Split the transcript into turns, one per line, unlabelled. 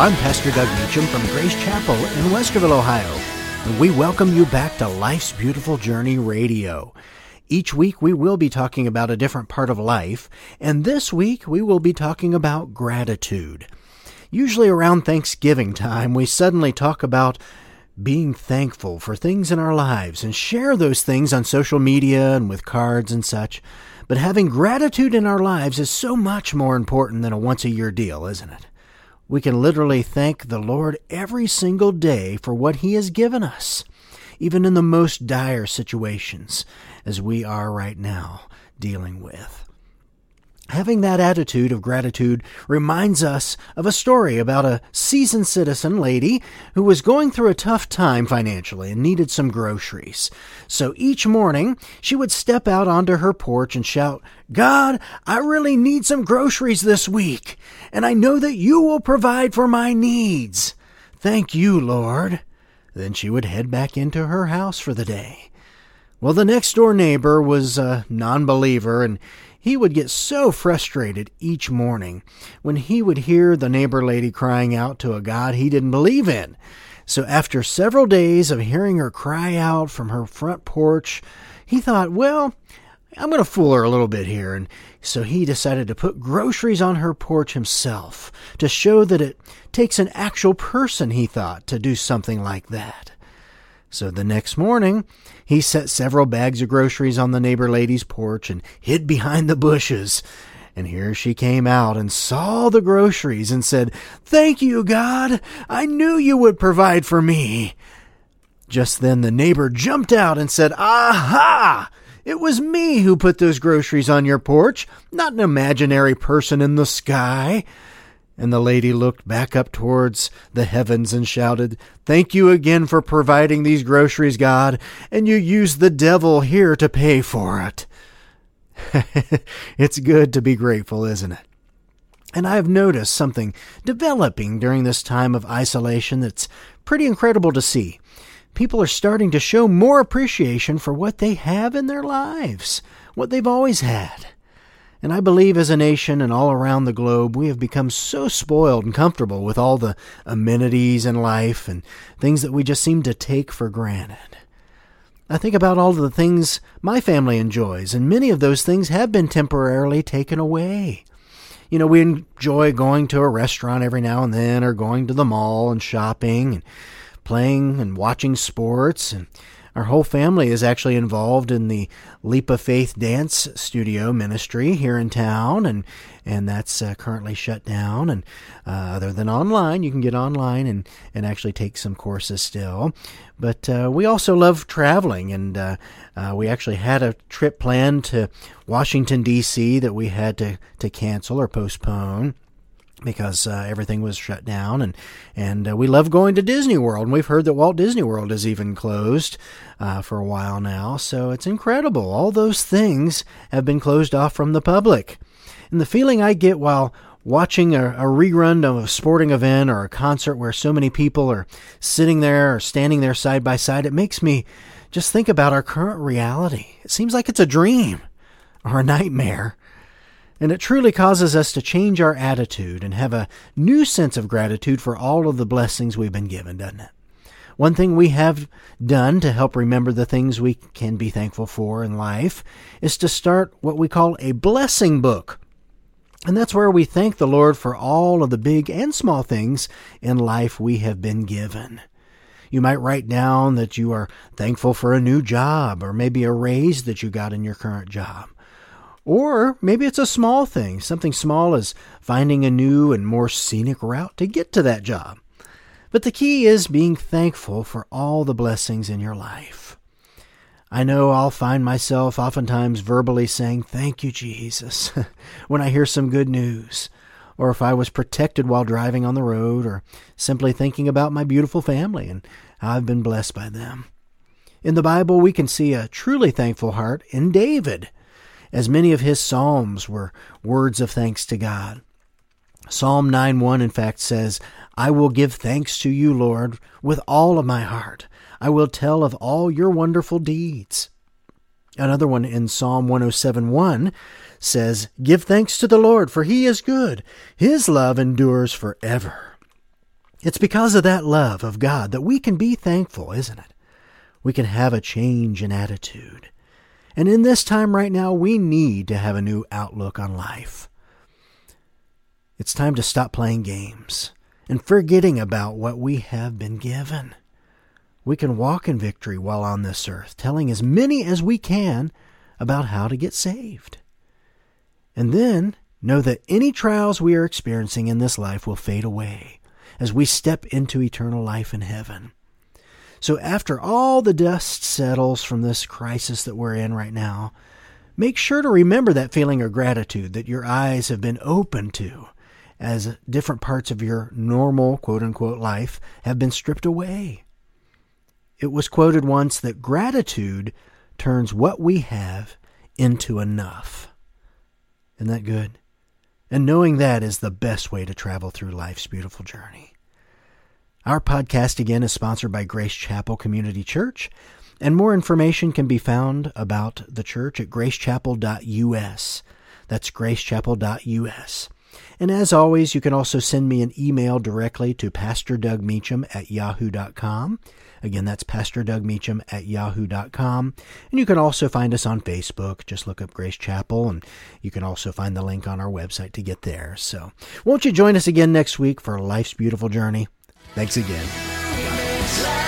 I'm Pastor Doug Meacham from Grace Chapel in Westerville, Ohio, and we welcome you back to Life's Beautiful Journey Radio. Each week we will be talking about a different part of life, and this week we will be talking about gratitude. Usually around Thanksgiving time, we suddenly talk about being thankful for things in our lives and share those things on social media and with cards and such. But having gratitude in our lives is so much more important than a once a year deal, isn't it? We can literally thank the Lord every single day for what He has given us, even in the most dire situations, as we are right now dealing with. Having that attitude of gratitude reminds us of a story about a seasoned citizen lady who was going through a tough time financially and needed some groceries. So each morning she would step out onto her porch and shout, God, I really need some groceries this week, and I know that you will provide for my needs. Thank you, Lord. Then she would head back into her house for the day. Well, the next door neighbor was a non believer and he would get so frustrated each morning when he would hear the neighbor lady crying out to a God he didn't believe in. So after several days of hearing her cry out from her front porch, he thought, well, I'm going to fool her a little bit here. And so he decided to put groceries on her porch himself to show that it takes an actual person, he thought, to do something like that. So the next morning, he set several bags of groceries on the neighbor lady's porch and hid behind the bushes. And here she came out and saw the groceries and said, Thank you, God. I knew you would provide for me. Just then the neighbor jumped out and said, Aha! It was me who put those groceries on your porch, not an imaginary person in the sky. And the lady looked back up towards the heavens and shouted, Thank you again for providing these groceries, God, and you used the devil here to pay for it. it's good to be grateful, isn't it? And I have noticed something developing during this time of isolation that's pretty incredible to see. People are starting to show more appreciation for what they have in their lives, what they've always had. And I believe as a nation and all around the globe, we have become so spoiled and comfortable with all the amenities in life and things that we just seem to take for granted. I think about all the things my family enjoys, and many of those things have been temporarily taken away. You know, we enjoy going to a restaurant every now and then, or going to the mall and shopping, and playing and watching sports, and our whole family is actually involved in the Leap of Faith dance studio ministry here in town, and and that's uh, currently shut down. And uh, other than online, you can get online and and actually take some courses still. But uh, we also love traveling, and uh, uh, we actually had a trip planned to Washington D.C. that we had to to cancel or postpone because uh, everything was shut down and and uh, we love going to Disney World and we've heard that Walt Disney World is even closed uh, for a while now. So it's incredible. All those things have been closed off from the public. And the feeling I get while watching a, a rerun of a sporting event or a concert where so many people are sitting there or standing there side by side it makes me just think about our current reality. It seems like it's a dream or a nightmare and it truly causes us to change our attitude and have a new sense of gratitude for all of the blessings we've been given, doesn't it? One thing we have done to help remember the things we can be thankful for in life is to start what we call a blessing book. And that's where we thank the Lord for all of the big and small things in life we have been given. You might write down that you are thankful for a new job or maybe a raise that you got in your current job. Or maybe it's a small thing, something small as finding a new and more scenic route to get to that job. But the key is being thankful for all the blessings in your life. I know I'll find myself oftentimes verbally saying, Thank you, Jesus, when I hear some good news, or if I was protected while driving on the road, or simply thinking about my beautiful family and how I've been blessed by them. In the Bible, we can see a truly thankful heart in David as many of his psalms were words of thanks to God. Psalm 9:1 in fact says, "I will give thanks to you, Lord, with all of my heart. I will tell of all your wonderful deeds." Another one in Psalm 107:1 says, "Give thanks to the Lord, for he is good. His love endures forever." It's because of that love of God that we can be thankful, isn't it? We can have a change in attitude. And in this time right now, we need to have a new outlook on life. It's time to stop playing games and forgetting about what we have been given. We can walk in victory while on this earth, telling as many as we can about how to get saved. And then know that any trials we are experiencing in this life will fade away as we step into eternal life in heaven. So, after all the dust settles from this crisis that we're in right now, make sure to remember that feeling of gratitude that your eyes have been opened to as different parts of your normal, quote unquote, life have been stripped away. It was quoted once that gratitude turns what we have into enough. Isn't that good? And knowing that is the best way to travel through life's beautiful journey. Our podcast again is sponsored by Grace Chapel Community Church, and more information can be found about the church at gracechapel.us. That's gracechapel.us. And as always, you can also send me an email directly to Pastor Doug Meacham at yahoo.com. Again, that's Pastor Doug Meacham at yahoo.com. And you can also find us on Facebook. Just look up Grace Chapel, and you can also find the link on our website to get there. So, won't you join us again next week for Life's Beautiful Journey? Thanks again.